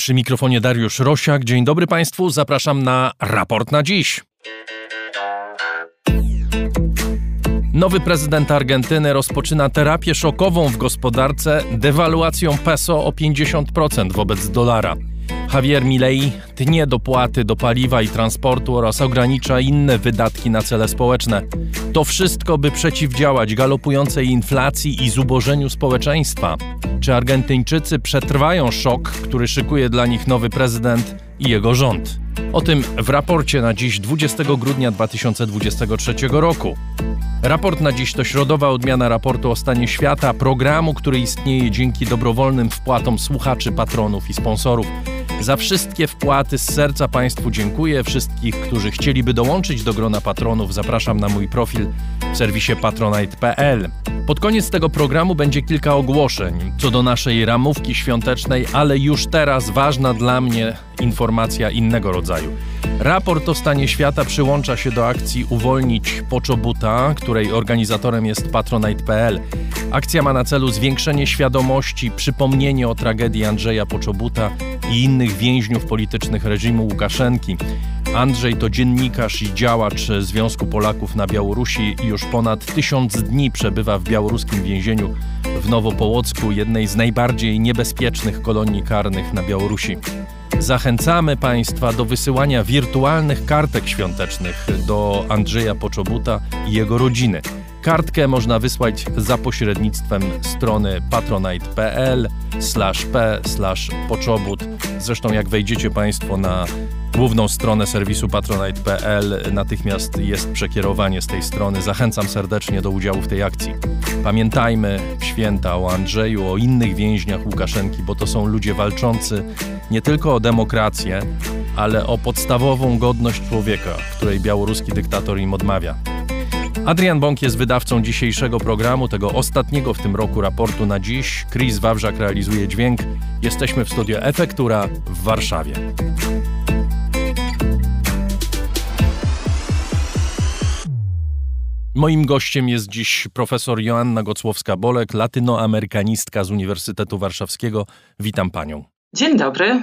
Przy mikrofonie Dariusz Rosiak. Dzień dobry Państwu, zapraszam na raport na dziś. Nowy prezydent Argentyny rozpoczyna terapię szokową w gospodarce dewaluacją peso o 50% wobec dolara. Javier Milei tnie dopłaty do paliwa i transportu oraz ogranicza inne wydatki na cele społeczne. To wszystko, by przeciwdziałać galopującej inflacji i zubożeniu społeczeństwa. Czy Argentyńczycy przetrwają szok, który szykuje dla nich nowy prezydent i jego rząd? O tym w raporcie na dziś 20 grudnia 2023 roku. Raport na dziś to środowa odmiana raportu o stanie świata, programu, który istnieje dzięki dobrowolnym wpłatom słuchaczy, patronów i sponsorów. Za wszystkie wpłaty z serca Państwu dziękuję. Wszystkich, którzy chcieliby dołączyć do grona patronów, zapraszam na mój profil w serwisie patronite.pl. Pod koniec tego programu będzie kilka ogłoszeń co do naszej ramówki świątecznej, ale już teraz ważna dla mnie informacja innego rodzaju. Raport o stanie świata przyłącza się do akcji Uwolnić Poczobuta, której organizatorem jest patronite.pl. Akcja ma na celu zwiększenie świadomości, przypomnienie o tragedii Andrzeja Poczobuta i innych więźniów politycznych reżimu Łukaszenki. Andrzej to dziennikarz i działacz Związku Polaków na Białorusi i już ponad tysiąc dni przebywa w białoruskim więzieniu w Nowopołocku, jednej z najbardziej niebezpiecznych kolonii karnych na Białorusi. Zachęcamy Państwa do wysyłania wirtualnych kartek świątecznych do Andrzeja Poczobuta i jego rodziny. Kartkę można wysłać za pośrednictwem strony patronite.pl p poczobut. Zresztą jak wejdziecie Państwo na główną stronę serwisu patronite.pl, natychmiast jest przekierowanie z tej strony. Zachęcam serdecznie do udziału w tej akcji. Pamiętajmy w święta o Andrzeju, o innych więźniach Łukaszenki, bo to są ludzie walczący nie tylko o demokrację, ale o podstawową godność człowieka, której białoruski dyktator im odmawia. Adrian Bąk jest wydawcą dzisiejszego programu, tego ostatniego w tym roku raportu na dziś. Chris Wawrzak realizuje dźwięk. Jesteśmy w studio Efektura w Warszawie. Moim gościem jest dziś profesor Joanna Gocłowska-Bolek, latynoamerykanistka z Uniwersytetu Warszawskiego. Witam panią. Dzień dobry.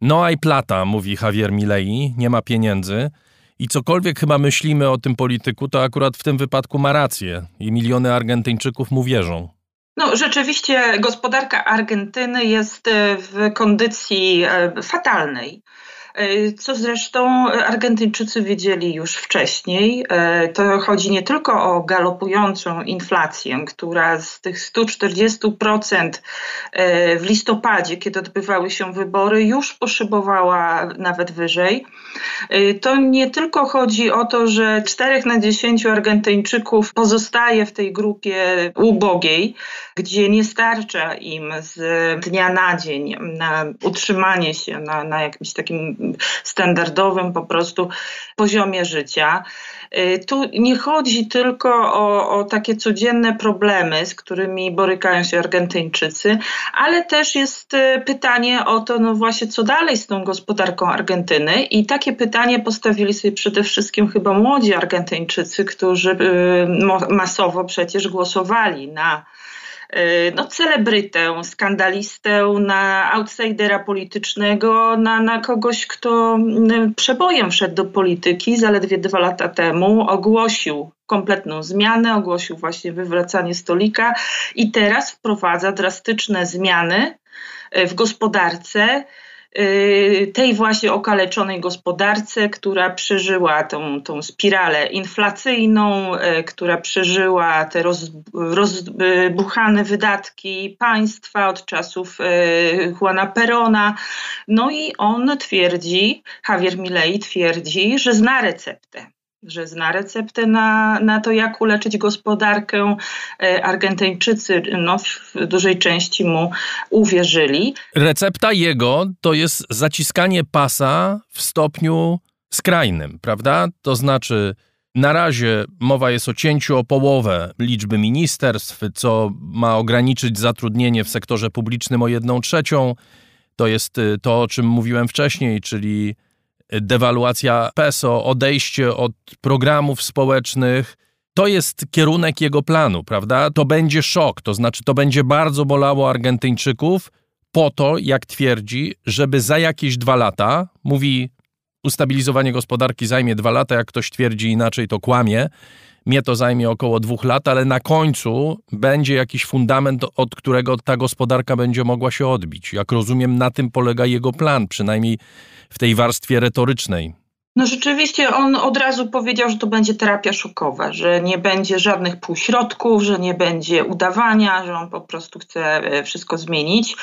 No i plata, mówi Javier Milei, nie ma pieniędzy. I cokolwiek chyba myślimy o tym polityku, to akurat w tym wypadku ma rację i miliony Argentyńczyków mu wierzą. No, rzeczywiście gospodarka Argentyny jest w kondycji e, fatalnej. E, co zresztą Argentyńczycy wiedzieli już wcześniej. E, to chodzi nie tylko o galopującą inflację, która z tych 140% e, w listopadzie, kiedy odbywały się wybory, już poszybowała nawet wyżej. To nie tylko chodzi o to, że 4 na 10 Argentyńczyków pozostaje w tej grupie ubogiej, gdzie nie starcza im z dnia na dzień na utrzymanie się na, na jakimś takim standardowym po prostu poziomie życia. Y, tu nie chodzi tylko o, o, takie codzienne problemy, z którymi borykają się Argentyńczycy, ale też jest y, pytanie o to, no właśnie, co dalej z tą gospodarką Argentyny. I takie pytanie postawili sobie przede wszystkim chyba młodzi Argentyńczycy, którzy y, masowo przecież głosowali na no, celebrytę, skandalistę, na outsidera politycznego, na, na kogoś, kto przebojem wszedł do polityki zaledwie dwa lata temu, ogłosił kompletną zmianę, ogłosił właśnie wywracanie stolika i teraz wprowadza drastyczne zmiany y, w gospodarce tej właśnie okaleczonej gospodarce, która przeżyła tą, tą spiralę inflacyjną, y, która przeżyła te roz, rozbuchane wydatki państwa od czasów y, Juana Perona. No i on twierdzi, Javier Milei twierdzi, że zna receptę że zna receptę na, na to, jak uleczyć gospodarkę. E, Argentyńczycy no, w dużej części mu uwierzyli. Recepta jego to jest zaciskanie pasa w stopniu skrajnym, prawda? To znaczy, na razie mowa jest o cięciu o połowę liczby ministerstw, co ma ograniczyć zatrudnienie w sektorze publicznym o jedną trzecią. To jest y, to, o czym mówiłem wcześniej, czyli dewaluacja peso, odejście od programów społecznych. To jest kierunek jego planu, prawda? To będzie szok, to znaczy to będzie bardzo bolało Argentyńczyków, po to, jak twierdzi, żeby za jakieś dwa lata, mówi ustabilizowanie gospodarki zajmie dwa lata, jak ktoś twierdzi inaczej, to kłamie. Mnie to zajmie około dwóch lat, ale na końcu będzie jakiś fundament, od którego ta gospodarka będzie mogła się odbić. Jak rozumiem, na tym polega jego plan, przynajmniej w tej warstwie retorycznej. No rzeczywiście on od razu powiedział, że to będzie terapia szokowa, że nie będzie żadnych półśrodków, że nie będzie udawania, że on po prostu chce e, wszystko zmienić.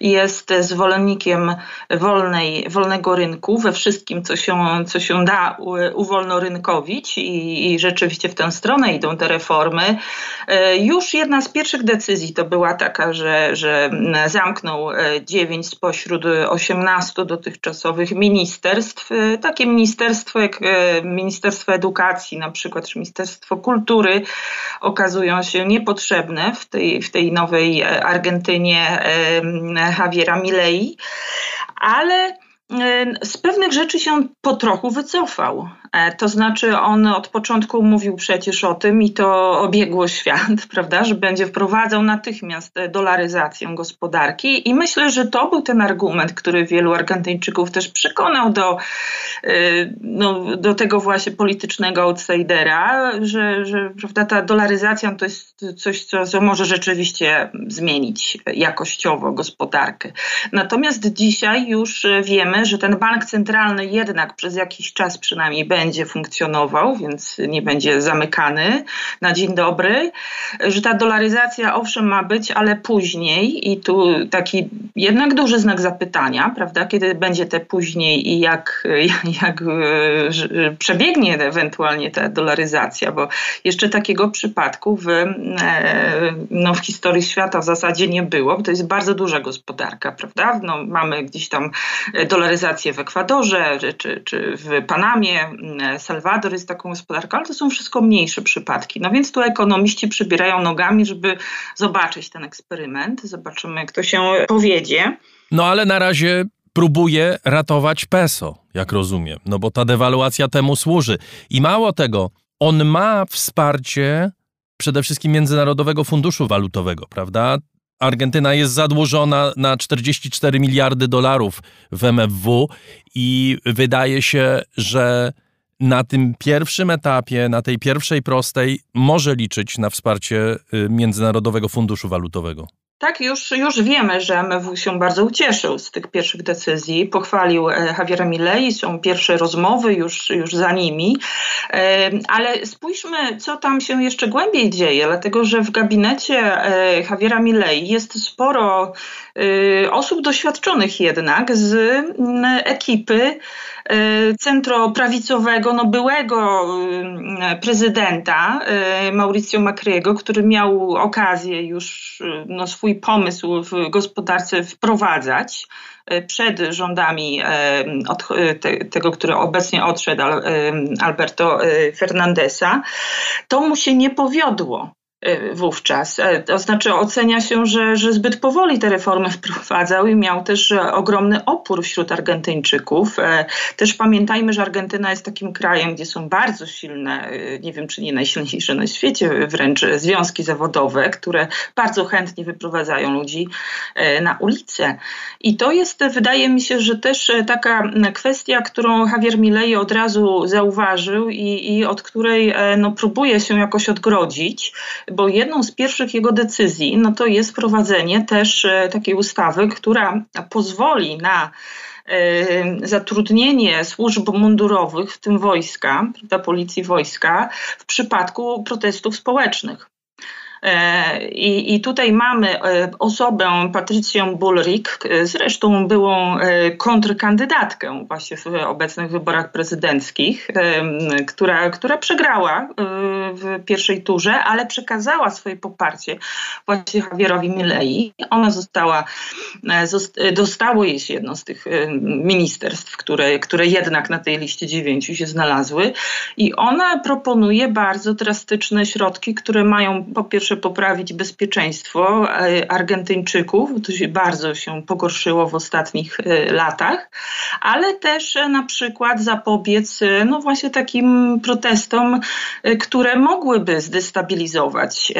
Jest zwolennikiem wolnej, wolnego rynku we wszystkim, co się, co się da uwolnorynkowić i, i rzeczywiście w tę stronę idą te reformy. E, już jedna z pierwszych decyzji to była taka, że, że zamknął e, dziewięć spośród 18 dotychczasowych ministerstw. Takie ministerstwa ministerstwo, jak e, Ministerstwo Edukacji na przykład, czy Ministerstwo Kultury okazują się niepotrzebne w tej, w tej nowej e, Argentynie e, Javiera Milei, ale z pewnych rzeczy się po trochu wycofał. E, to znaczy, on od początku mówił przecież o tym i to obiegło świat, prawda, że będzie wprowadzał natychmiast dolaryzację gospodarki. I myślę, że to był ten argument, który wielu Argentyńczyków też przekonał do, e, no, do tego właśnie politycznego outsidera, że, że prawda, ta dolaryzacja to jest coś, co, co może rzeczywiście zmienić jakościowo gospodarkę. Natomiast dzisiaj już wiemy, że ten bank centralny jednak przez jakiś czas przynajmniej będzie będzie funkcjonował, więc nie będzie zamykany na dzień dobry, że ta dolaryzacja owszem ma być, ale później i tu taki jednak duży znak zapytania, prawda, kiedy będzie te później i jak, jak przebiegnie ewentualnie ta dolaryzacja, bo jeszcze takiego przypadku w, e, no, w historii świata w zasadzie nie było, to jest bardzo duża gospodarka, prawda? No, mamy gdzieś tam dolaryzację w Ekwadorze czy, czy w Panamie, Salwador jest taką gospodarką, ale to są wszystko mniejsze przypadki. No więc tu ekonomiści przybierają nogami, żeby zobaczyć ten eksperyment. Zobaczymy, jak to się powiedzie. No ale na razie próbuje ratować peso, jak rozumiem, no bo ta dewaluacja temu służy. I mało tego, on ma wsparcie przede wszystkim Międzynarodowego Funduszu Walutowego, prawda? Argentyna jest zadłużona na 44 miliardy dolarów w MFW i wydaje się, że na tym pierwszym etapie, na tej pierwszej prostej, może liczyć na wsparcie y, Międzynarodowego Funduszu Walutowego. Tak, już, już wiemy, że MW się bardzo ucieszył z tych pierwszych decyzji. Pochwalił e, Javiera Milei, są pierwsze rozmowy już, już za nimi. E, ale spójrzmy, co tam się jeszcze głębiej dzieje, dlatego że w gabinecie e, Javiera Milei jest sporo osób doświadczonych jednak z ekipy centroprawicowego, no byłego prezydenta Mauricio Macriego, który miał okazję już no, swój pomysł w gospodarce wprowadzać przed rządami e, e, tego, który obecnie odszedł, Alberto Fernandesa, to mu się nie powiodło. Y, wówczas. E, to znaczy ocenia się, że, że zbyt powoli te reformy wprowadzał i miał też e, ogromny opór wśród Argentyńczyków. E, też pamiętajmy, że Argentyna jest takim krajem, gdzie są bardzo silne, nie wiem czy nie najsilniejsze na świecie wręcz związki zawodowe, które bardzo chętnie wyprowadzają ludzi na ulicę. I to jest, wydaje mi się, że też taka kwestia, którą Javier Milei od razu zauważył i, i od której no, próbuje się jakoś odgrodzić bo jedną z pierwszych jego decyzji no to jest wprowadzenie też e, takiej ustawy, która pozwoli na e, zatrudnienie służb mundurowych, w tym wojska, prawda, policji wojska, w przypadku protestów społecznych. E, I, I, tutaj mamy e, osobę, Patrycję Bullrich, zresztą byłą e, kontrkandydatkę właśnie w obecnych wyborach prezydenckich, która, która przegrała w pierwszej turze, ale przekazała swoje poparcie właśnie Javierowi Milei. Ona została, dostało jej się jedno z tych ministerstw, które, które jednak na tej liście dziewięciu się znalazły i ona proponuje bardzo drastyczne środki, które mają po pierwsze pierwsze poprawić bezpieczeństwo Argentyńczyków, to się bardzo się pogorszyło w ostatnich latach, ale też na przykład zapobiec no właśnie takim protestom, które mogłyby zdestabilizować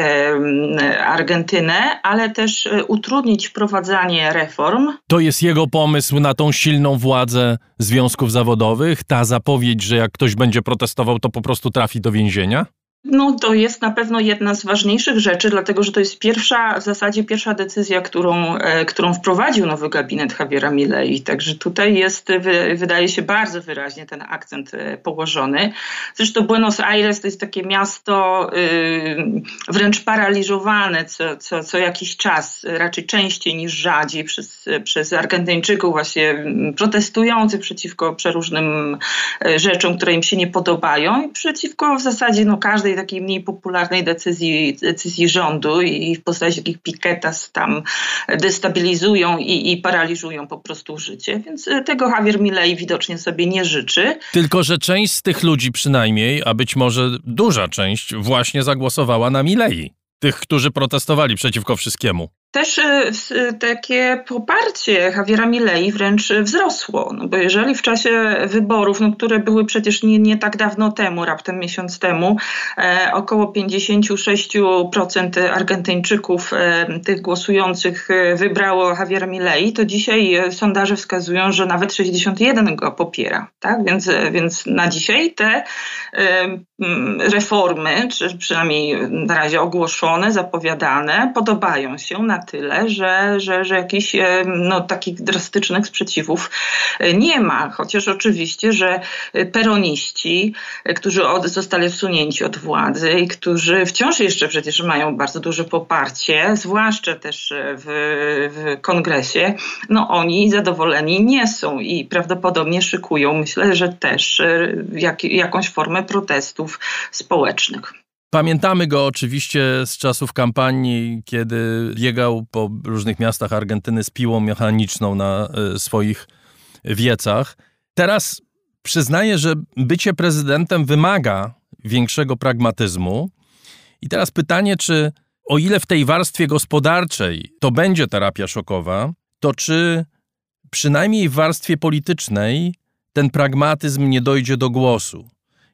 Argentynę, ale też utrudnić wprowadzanie reform. To jest jego pomysł na tą silną władzę związków zawodowych, ta zapowiedź, że jak ktoś będzie protestował, to po prostu trafi do więzienia? No to jest na pewno jedna z ważniejszych rzeczy, dlatego że to jest pierwsza, w zasadzie pierwsza decyzja, którą, e, którą wprowadził nowy gabinet Javiera Milei. Także tutaj jest, wydaje się, bardzo wyraźnie ten akcent e, położony. Zresztą Buenos Aires to jest takie miasto y, wręcz paraliżowane co, co, co jakiś czas, raczej częściej niż rzadziej przez, przez Argentyńczyków właśnie protestujących przeciwko przeróżnym e, rzeczom, które im się nie podobają i przeciwko w zasadzie no, każdej takiej mniej popularnej decyzji, decyzji rządu i w postaci takich piketas tam destabilizują i, i paraliżują po prostu życie. Więc e, tego Javier Milei widocznie sobie nie życzy. Tylko, że część z tych ludzi przynajmniej, a być może duża część, właśnie zagłosowała na Milei. Tych, którzy protestowali przeciwko wszystkiemu też e, takie poparcie Javiera Milei wręcz wzrosło, no bo jeżeli w czasie wyborów, no które były przecież nie, nie tak dawno temu, raptem miesiąc temu, e, około 56% Argentyńczyków, e, tych głosujących, e, wybrało Javiera Milei, to dzisiaj e, sondaże wskazują, że nawet 61 go popiera. Tak? Więc, e, więc na dzisiaj te reformy, czy przynajmniej na razie ogłoszone, zapowiadane, podobają się na tyle, że, że, że jakichś e, no, takich drastycznych sprzeciwów e, nie ma. Chociaż oczywiście, że peroniści, e, którzy od, zostali wsunięci od władzy i którzy wciąż jeszcze przecież mają bardzo duże poparcie, zwłaszcza też w, w kongresie, no oni zadowoleni nie są i prawdopodobnie szykują, myślę, że też jak, jakąś formę protestów społecznych. Pamiętamy go oczywiście z czasów kampanii, kiedy biegał po różnych miastach Argentyny z piłą mechaniczną na e, swoich wiecach. Teraz przyznaję, że bycie prezydentem wymaga większego pragmatyzmu. I teraz pytanie, czy o ile w tej warstwie gospodarczej to będzie terapia szokowa, to czy przynajmniej w warstwie politycznej ten pragmatyzm nie dojdzie do głosu.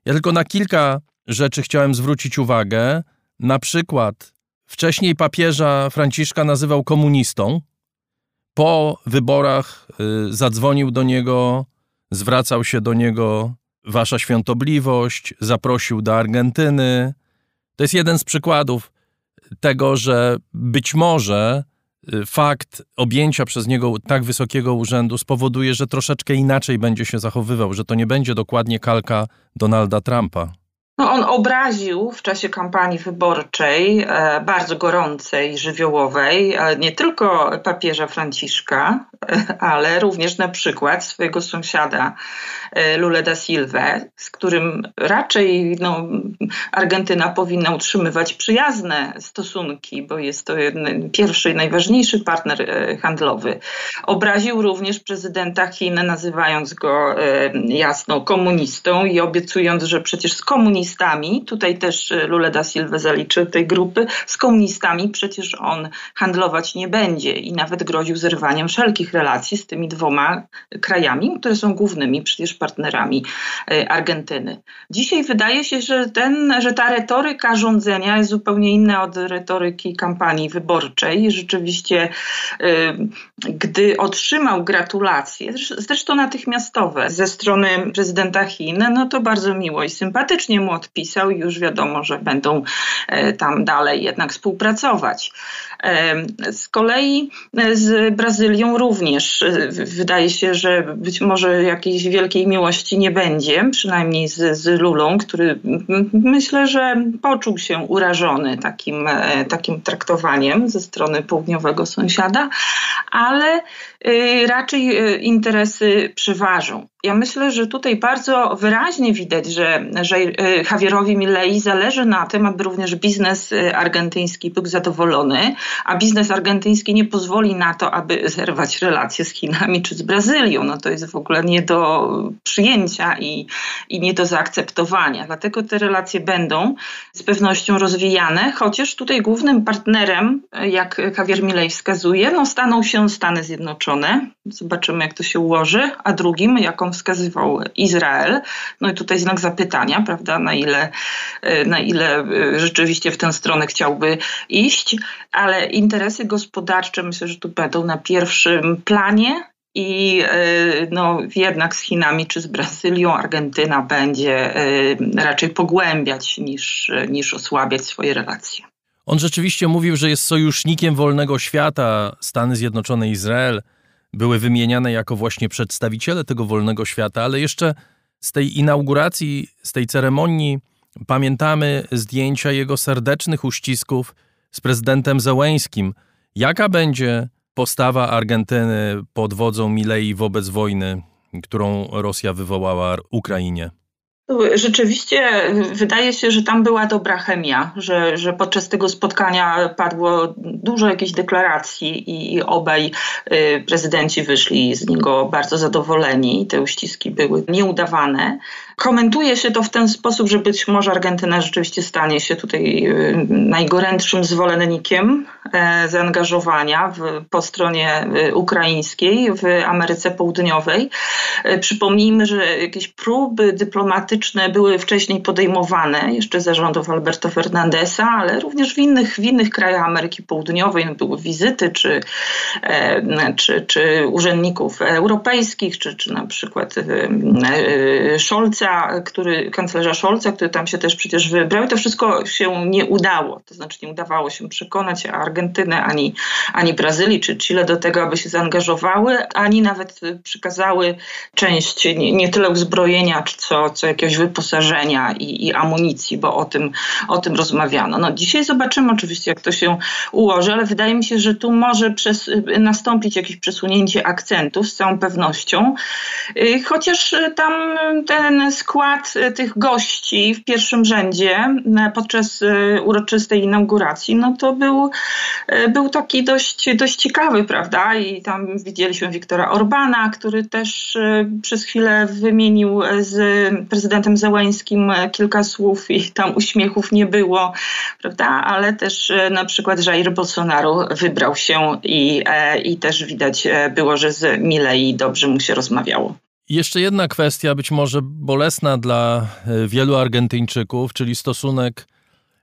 Ja tylko na kilka rzeczy chciałem zwrócić uwagę. Na przykład wcześniej papieża Franciszka nazywał komunistą. Po wyborach y, zadzwonił do niego, zwracał się do niego Wasza świątobliwość, zaprosił do Argentyny. To jest jeden z przykładów tego, że być może y, fakt objęcia przez niego tak wysokiego urzędu spowoduje, że troszeczkę inaczej będzie się zachowywał, że to nie będzie dokładnie kalka Donalda Trumpa. No on obraził w czasie kampanii wyborczej, e, bardzo gorącej, żywiołowej, e, nie tylko papieża Franciszka, e, ale również na przykład swojego sąsiada Lula da Silva, z którym raczej no, Argentyna powinna utrzymywać przyjazne stosunki, bo jest to pierwszy i najważniejszy partner handlowy. Obraził również prezydenta Chin, nazywając go jasno komunistą i obiecując, że przecież z komunistą komunistami, tutaj też y, Lula da Silva zaliczy tej grupy, z komunistami przecież on handlować nie będzie i nawet groził zerwaniem wszelkich relacji z tymi dwoma krajami, które są głównymi przecież partnerami y, Argentyny. Dzisiaj wydaje się, że, ten, że ta retoryka rządzenia jest zupełnie inna od retoryki kampanii wyborczej. Rzeczywiście, y, gdy otrzymał gratulacje, zresztą natychmiastowe ze strony prezydenta Chin, no to bardzo miło i sympatycznie mu odpisał już wiadomo, że będą e, tam dalej jednak współpracować. E, z kolei e, z Brazylią również wydaje się, że być może jakiejś wielkiej miłości nie będzie, przynajmniej z, z Lulą, który myślę, że poczuł się urażony takim, takim traktowaniem ze strony południowego sąsiada, ale ale raczej interesy przeważą. Ja myślę, że tutaj bardzo wyraźnie widać, że, że Javierowi Milley zależy na tym, aby również biznes argentyński był zadowolony, a biznes argentyński nie pozwoli na to, aby zerwać relacje z Chinami czy z Brazylią. No to jest w ogóle nie do przyjęcia i, i nie do zaakceptowania. Dlatego te relacje będą z pewnością rozwijane, chociaż tutaj głównym partnerem, jak Javier Milley wskazuje, no staną się Stany Zjednoczone. Zobaczymy, jak to się ułoży, a drugim, jaką wskazywał Izrael. No i tutaj znak zapytania, prawda, na ile, na ile rzeczywiście w tę stronę chciałby iść, ale interesy gospodarcze myślę, że tu będą na pierwszym planie, i no, jednak z Chinami czy z Brazylią Argentyna będzie raczej pogłębiać niż, niż osłabiać swoje relacje. On rzeczywiście mówił, że jest sojusznikiem wolnego świata. Stany Zjednoczone, Izrael były wymieniane jako właśnie przedstawiciele tego wolnego świata, ale jeszcze z tej inauguracji, z tej ceremonii pamiętamy zdjęcia jego serdecznych uścisków z prezydentem Zełęskim. Jaka będzie postawa Argentyny pod wodzą Milei wobec wojny, którą Rosja wywołała Ukrainie? Rzeczywiście wydaje się, że tam była dobra chemia, że, że podczas tego spotkania padło dużo jakichś deklaracji i, i obaj y, prezydenci wyszli z niego bardzo zadowoleni. Te uściski były nieudawane. Komentuje się to w ten sposób, że być może Argentyna rzeczywiście stanie się tutaj y, najgorętszym zwolennikiem e, zaangażowania w, po stronie y, ukraińskiej w Ameryce Południowej. E, przypomnijmy, że jakieś próby dyplomatyczne były wcześniej podejmowane, jeszcze za rządów Alberto Fernandesa, ale również w innych, w innych krajach Ameryki Południowej no, były wizyty czy, e, czy, czy urzędników europejskich, czy, czy na przykład Scholza Scholza, który, kanclerza Scholza, który tam się też przecież wybrał, to wszystko się nie udało. To znaczy nie udawało się przekonać Argentynę, ani, ani Brazylii, czy Chile do tego, aby się zaangażowały, ani nawet przekazały część nie, nie tyle uzbrojenia, co, co jakiegoś wyposażenia i, i amunicji, bo o tym, o tym rozmawiano. No, dzisiaj zobaczymy oczywiście, jak to się ułoży, ale wydaje mi się, że tu może przez, nastąpić jakieś przesunięcie akcentów z całą pewnością, y, chociaż tam ten skład e, tych gości w pierwszym rzędzie e, podczas e, uroczystej inauguracji, no to był, był taki dość, dość ciekawy, prawda? I tam widzieliśmy Wiktora Orbana, który też przez chwilę wymienił z prezydentem Załańskim kilka słów i tam uśmiechów nie było, prawda? Ale też na przykład Jair Bolsonaro wybrał się i, i też widać było, że z Milei dobrze mu się rozmawiało. Jeszcze jedna kwestia, być może bolesna dla e, wielu Argentyńczyków, czyli stosunek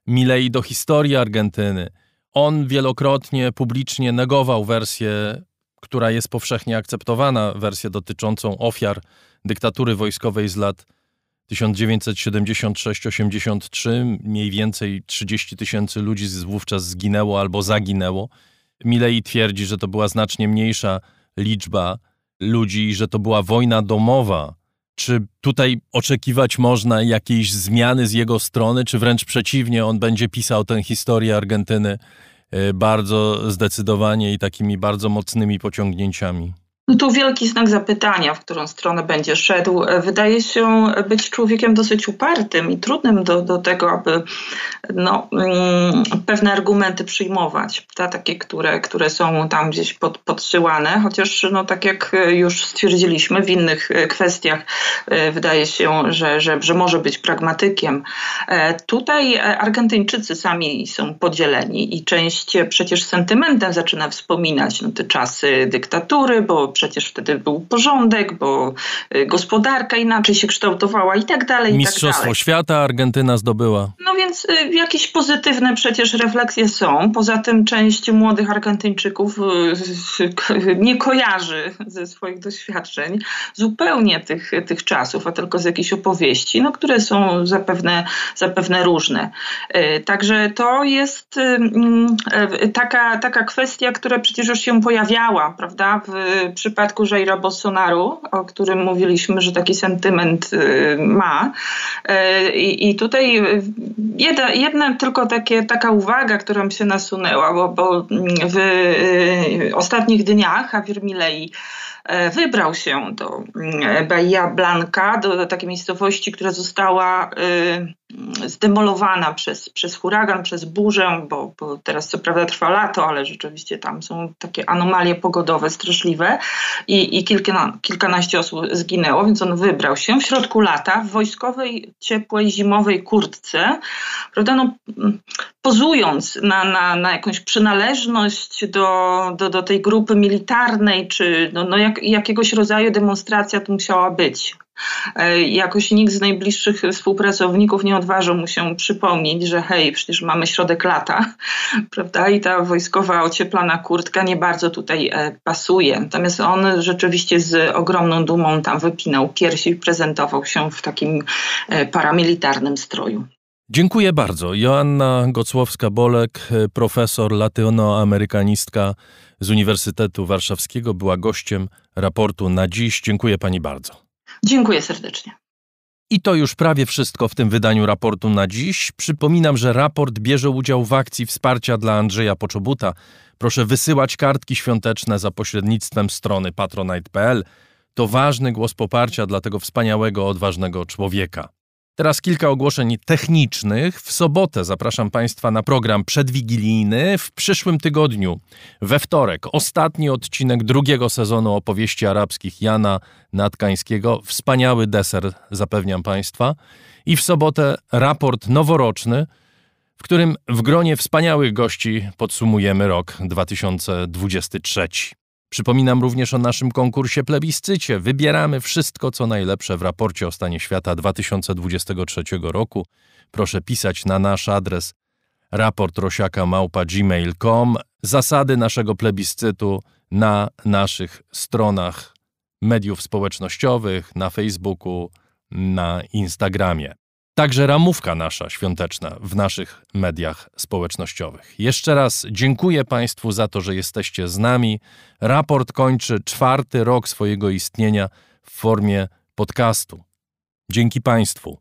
Milei do historii Argentyny. On wielokrotnie publicznie negował wersję, która jest powszechnie akceptowana, wersję dotyczącą ofiar dyktatury wojskowej z lat 1976-83. Mniej więcej 30 tysięcy ludzi wówczas zginęło albo zaginęło. Milei twierdzi, że to była znacznie mniejsza liczba ludzi, że to była wojna domowa. Czy tutaj oczekiwać można jakiejś zmiany z jego strony, czy wręcz przeciwnie, on będzie pisał tę historię Argentyny e, bardzo zdecydowanie i takimi bardzo mocnymi pociągnięciami? No tu wielki znak zapytania, w którą stronę będzie szedł. Wydaje się być człowiekiem dosyć upartym i trudnym do, do tego, aby no, mm, pewne argumenty przyjmować, ta, takie, które, które są tam gdzieś pod, podsyłane, chociaż no, tak jak już stwierdziliśmy w innych kwestiach, e, wydaje się, że, że, że może być pragmatykiem. E, tutaj Argentyńczycy sami są podzieleni i część przecież sentymentem zaczyna wspominać no, te czasy dyktatury, bo przecież wtedy był porządek, bo y, gospodarka inaczej się kształtowała i tak dalej. Mistrzostwo tak dalej. świata Argentyna zdobyła. No więc y, jakieś pozytywne przecież refleksje są. Poza tym część młodych Argentyńczyków y, nie kojarzy ze swoich doświadczeń zupełnie tych, tych czasów, a tylko z jakichś opowieści, no, które są zapewne, zapewne różne. Także to jest taka, taka kwestia, która przecież już się pojawiała, prawda, w, przy przypadku Jaira Bolsonaru, o którym mówiliśmy, że taki sentyment ma. I tutaj jedna, jedna tylko takie, taka uwaga, która mi się nasunęła, bo, bo w ostatnich dniach Javier Milei E, wybrał się do mm, Bahia Blanca, do, do takiej miejscowości, która została y, zdemolowana przez, przez huragan, przez burzę, bo, bo, teraz co prawda trwa lato, ale rzeczywiście tam są takie anomalie pogodowe straszliwe i, i kilka, kilkanaście osób zginęło, więc on wybrał się w środku lata w wojskowej, ciepłej, zimowej kurtce, prawda, no, pozując na, na, na jakąś przynależność do, do, do tej grupy militarnej, czy no, no jak, jakiegoś rodzaju demonstracja tu musiała być. E, jakoś nikt z najbliższych współpracowników nie odważył mu się przypomnieć, że hej, przecież mamy środek lata, prawda? I ta wojskowa ocieplana kurtka nie bardzo tutaj e, pasuje. Natomiast on rzeczywiście z ogromną dumą tam wypinał piersi i prezentował się w takim e, paramilitarnym stroju. Dziękuję bardzo. Joanna Gocłowska-Bolek, profesor latynoamerykanistka z Uniwersytetu Warszawskiego, była gościem raportu na dziś. Dziękuję pani bardzo. Dziękuję serdecznie. I to już prawie wszystko w tym wydaniu raportu na dziś. Przypominam, że raport bierze udział w akcji wsparcia dla Andrzeja Poczobuta. Proszę wysyłać kartki świąteczne za pośrednictwem strony patronite.pl. To ważny głos poparcia dla tego wspaniałego, odważnego człowieka. Teraz kilka ogłoszeń technicznych. W sobotę zapraszam Państwa na program przedwigilijny. W przyszłym tygodniu, we wtorek, ostatni odcinek drugiego sezonu opowieści arabskich Jana Natkańskiego. Wspaniały deser, zapewniam Państwa. I w sobotę raport noworoczny, w którym w gronie wspaniałych gości podsumujemy rok 2023. Przypominam również o naszym konkursie plebiscycie. Wybieramy wszystko, co najlepsze w raporcie o stanie świata 2023 roku. Proszę pisać na nasz adres raportrosiaka.gmail.com. Zasady naszego plebiscytu na naszych stronach mediów społecznościowych, na Facebooku, na Instagramie. Także ramówka nasza świąteczna w naszych mediach społecznościowych. Jeszcze raz dziękuję Państwu za to, że jesteście z nami. Raport kończy czwarty rok swojego istnienia w formie podcastu. Dzięki Państwu.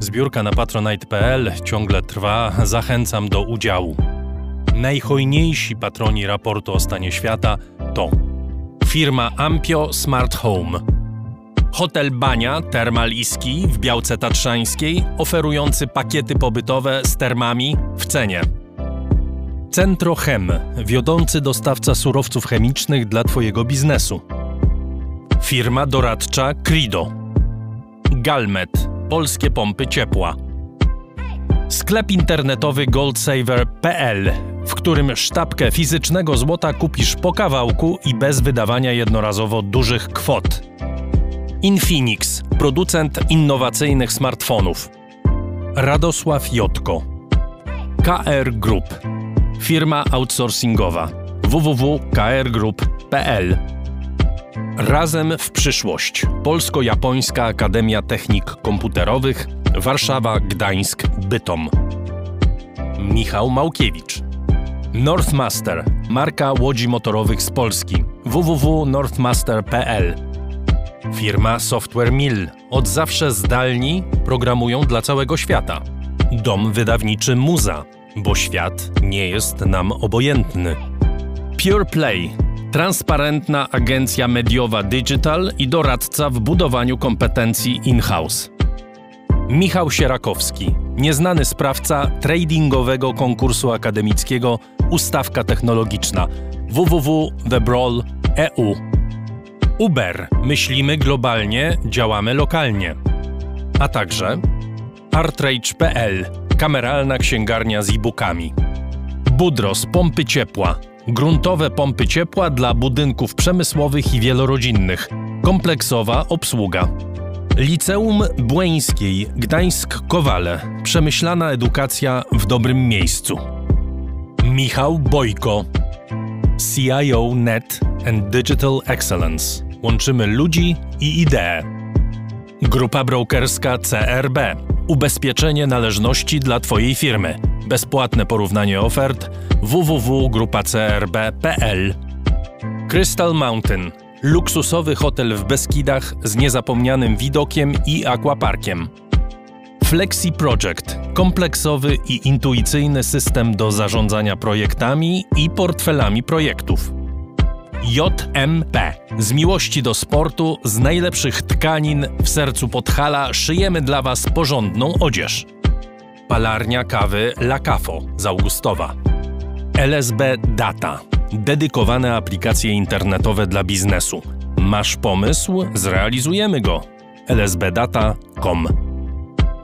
Zbiórka na patronite.pl ciągle trwa, zachęcam do udziału. Najhojniejsi patroni raportu o stanie świata to firma Ampio Smart Home, Hotel Bania Termal w Białce Tatrzańskiej, oferujący pakiety pobytowe z termami w cenie. Centro Chem, wiodący dostawca surowców chemicznych dla Twojego biznesu. Firma doradcza Crido. Galmet, polskie pompy ciepła. Sklep internetowy goldsaver.pl, w którym sztabkę fizycznego złota kupisz po kawałku i bez wydawania jednorazowo dużych kwot. Infinix, producent innowacyjnych smartfonów. Radosław Jotko. KR Group, firma outsourcingowa www.krgroup.pl Razem w przyszłość. Polsko-Japońska Akademia Technik Komputerowych Warszawa, Gdańsk, Bytom. Michał Małkiewicz. Northmaster, marka łodzi motorowych z Polski. www.northmaster.pl Firma Software Mill. Od zawsze zdalni programują dla całego świata. Dom wydawniczy Muza, bo świat nie jest nam obojętny. Pure Play transparentna agencja mediowa Digital i doradca w budowaniu kompetencji in-house. Michał Sierakowski, nieznany sprawca tradingowego konkursu akademickiego Ustawka Technologiczna www.thebrawl.eu Uber. Myślimy globalnie, działamy lokalnie. A także Artrage.pl kameralna księgarnia z e-bookami. Budros pompy ciepła. Gruntowe pompy ciepła dla budynków przemysłowych i wielorodzinnych. Kompleksowa obsługa. Liceum Błeńskiej Gdańsk-Kowale. Przemyślana edukacja w dobrym miejscu. Michał Bojko. CIO Net and Digital Excellence. Łączymy ludzi i idee. Grupa brokerska CRB. Ubezpieczenie należności dla Twojej firmy. Bezpłatne porównanie ofert www.grupacrb.pl Crystal Mountain. Luksusowy hotel w Beskidach z niezapomnianym widokiem i aquaparkiem. Flexi Project kompleksowy i intuicyjny system do zarządzania projektami i portfelami projektów. JMP. Z miłości do sportu, z najlepszych tkanin w sercu Podhala szyjemy dla Was porządną odzież. Palarnia kawy La Cafo z Augustowa. LSB Data. Dedykowane aplikacje internetowe dla biznesu. Masz pomysł? Zrealizujemy go. lsbdata.com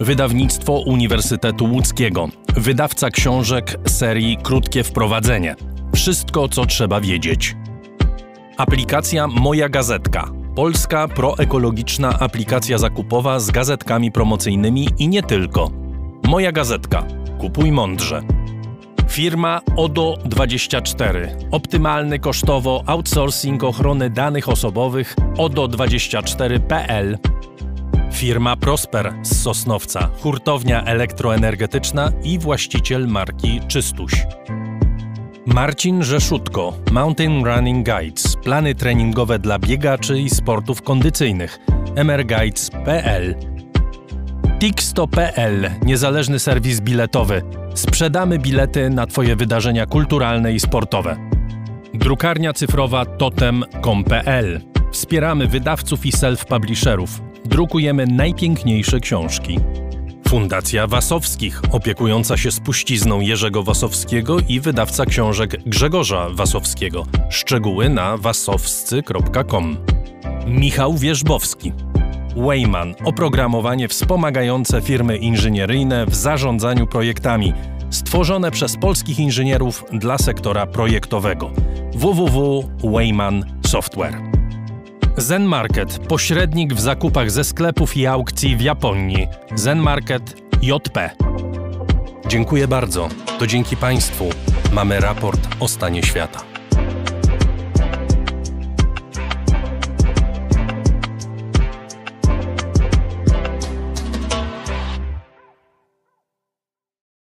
Wydawnictwo Uniwersytetu Łódzkiego. Wydawca książek serii Krótkie Wprowadzenie. Wszystko, co trzeba wiedzieć. Aplikacja Moja Gazetka. Polska proekologiczna aplikacja zakupowa z gazetkami promocyjnymi i nie tylko. Moja Gazetka. Kupuj mądrze. Firma ODO24. Optymalny kosztowo outsourcing ochrony danych osobowych ODO24.pl. Firma Prosper z Sosnowca, hurtownia elektroenergetyczna i właściciel marki Czystuś. Marcin Rzeszutko, Mountain Running Guides, plany treningowe dla biegaczy i sportów kondycyjnych, mrguides.pl Tixto.pl, niezależny serwis biletowy. Sprzedamy bilety na Twoje wydarzenia kulturalne i sportowe. Drukarnia cyfrowa totem.com.pl. Wspieramy wydawców i self-publisherów. Drukujemy najpiękniejsze książki. Fundacja Wasowskich, opiekująca się spuścizną Jerzego Wasowskiego i wydawca książek Grzegorza Wasowskiego. Szczegóły na wasowscy.com. Michał Wierzbowski. Wayman oprogramowanie wspomagające firmy inżynieryjne w zarządzaniu projektami, stworzone przez polskich inżynierów dla sektora projektowego. www.wayman Software. Zen Market pośrednik w zakupach ze sklepów i aukcji w Japonii. Zen Market JP. Dziękuję bardzo. To dzięki Państwu mamy raport o stanie świata.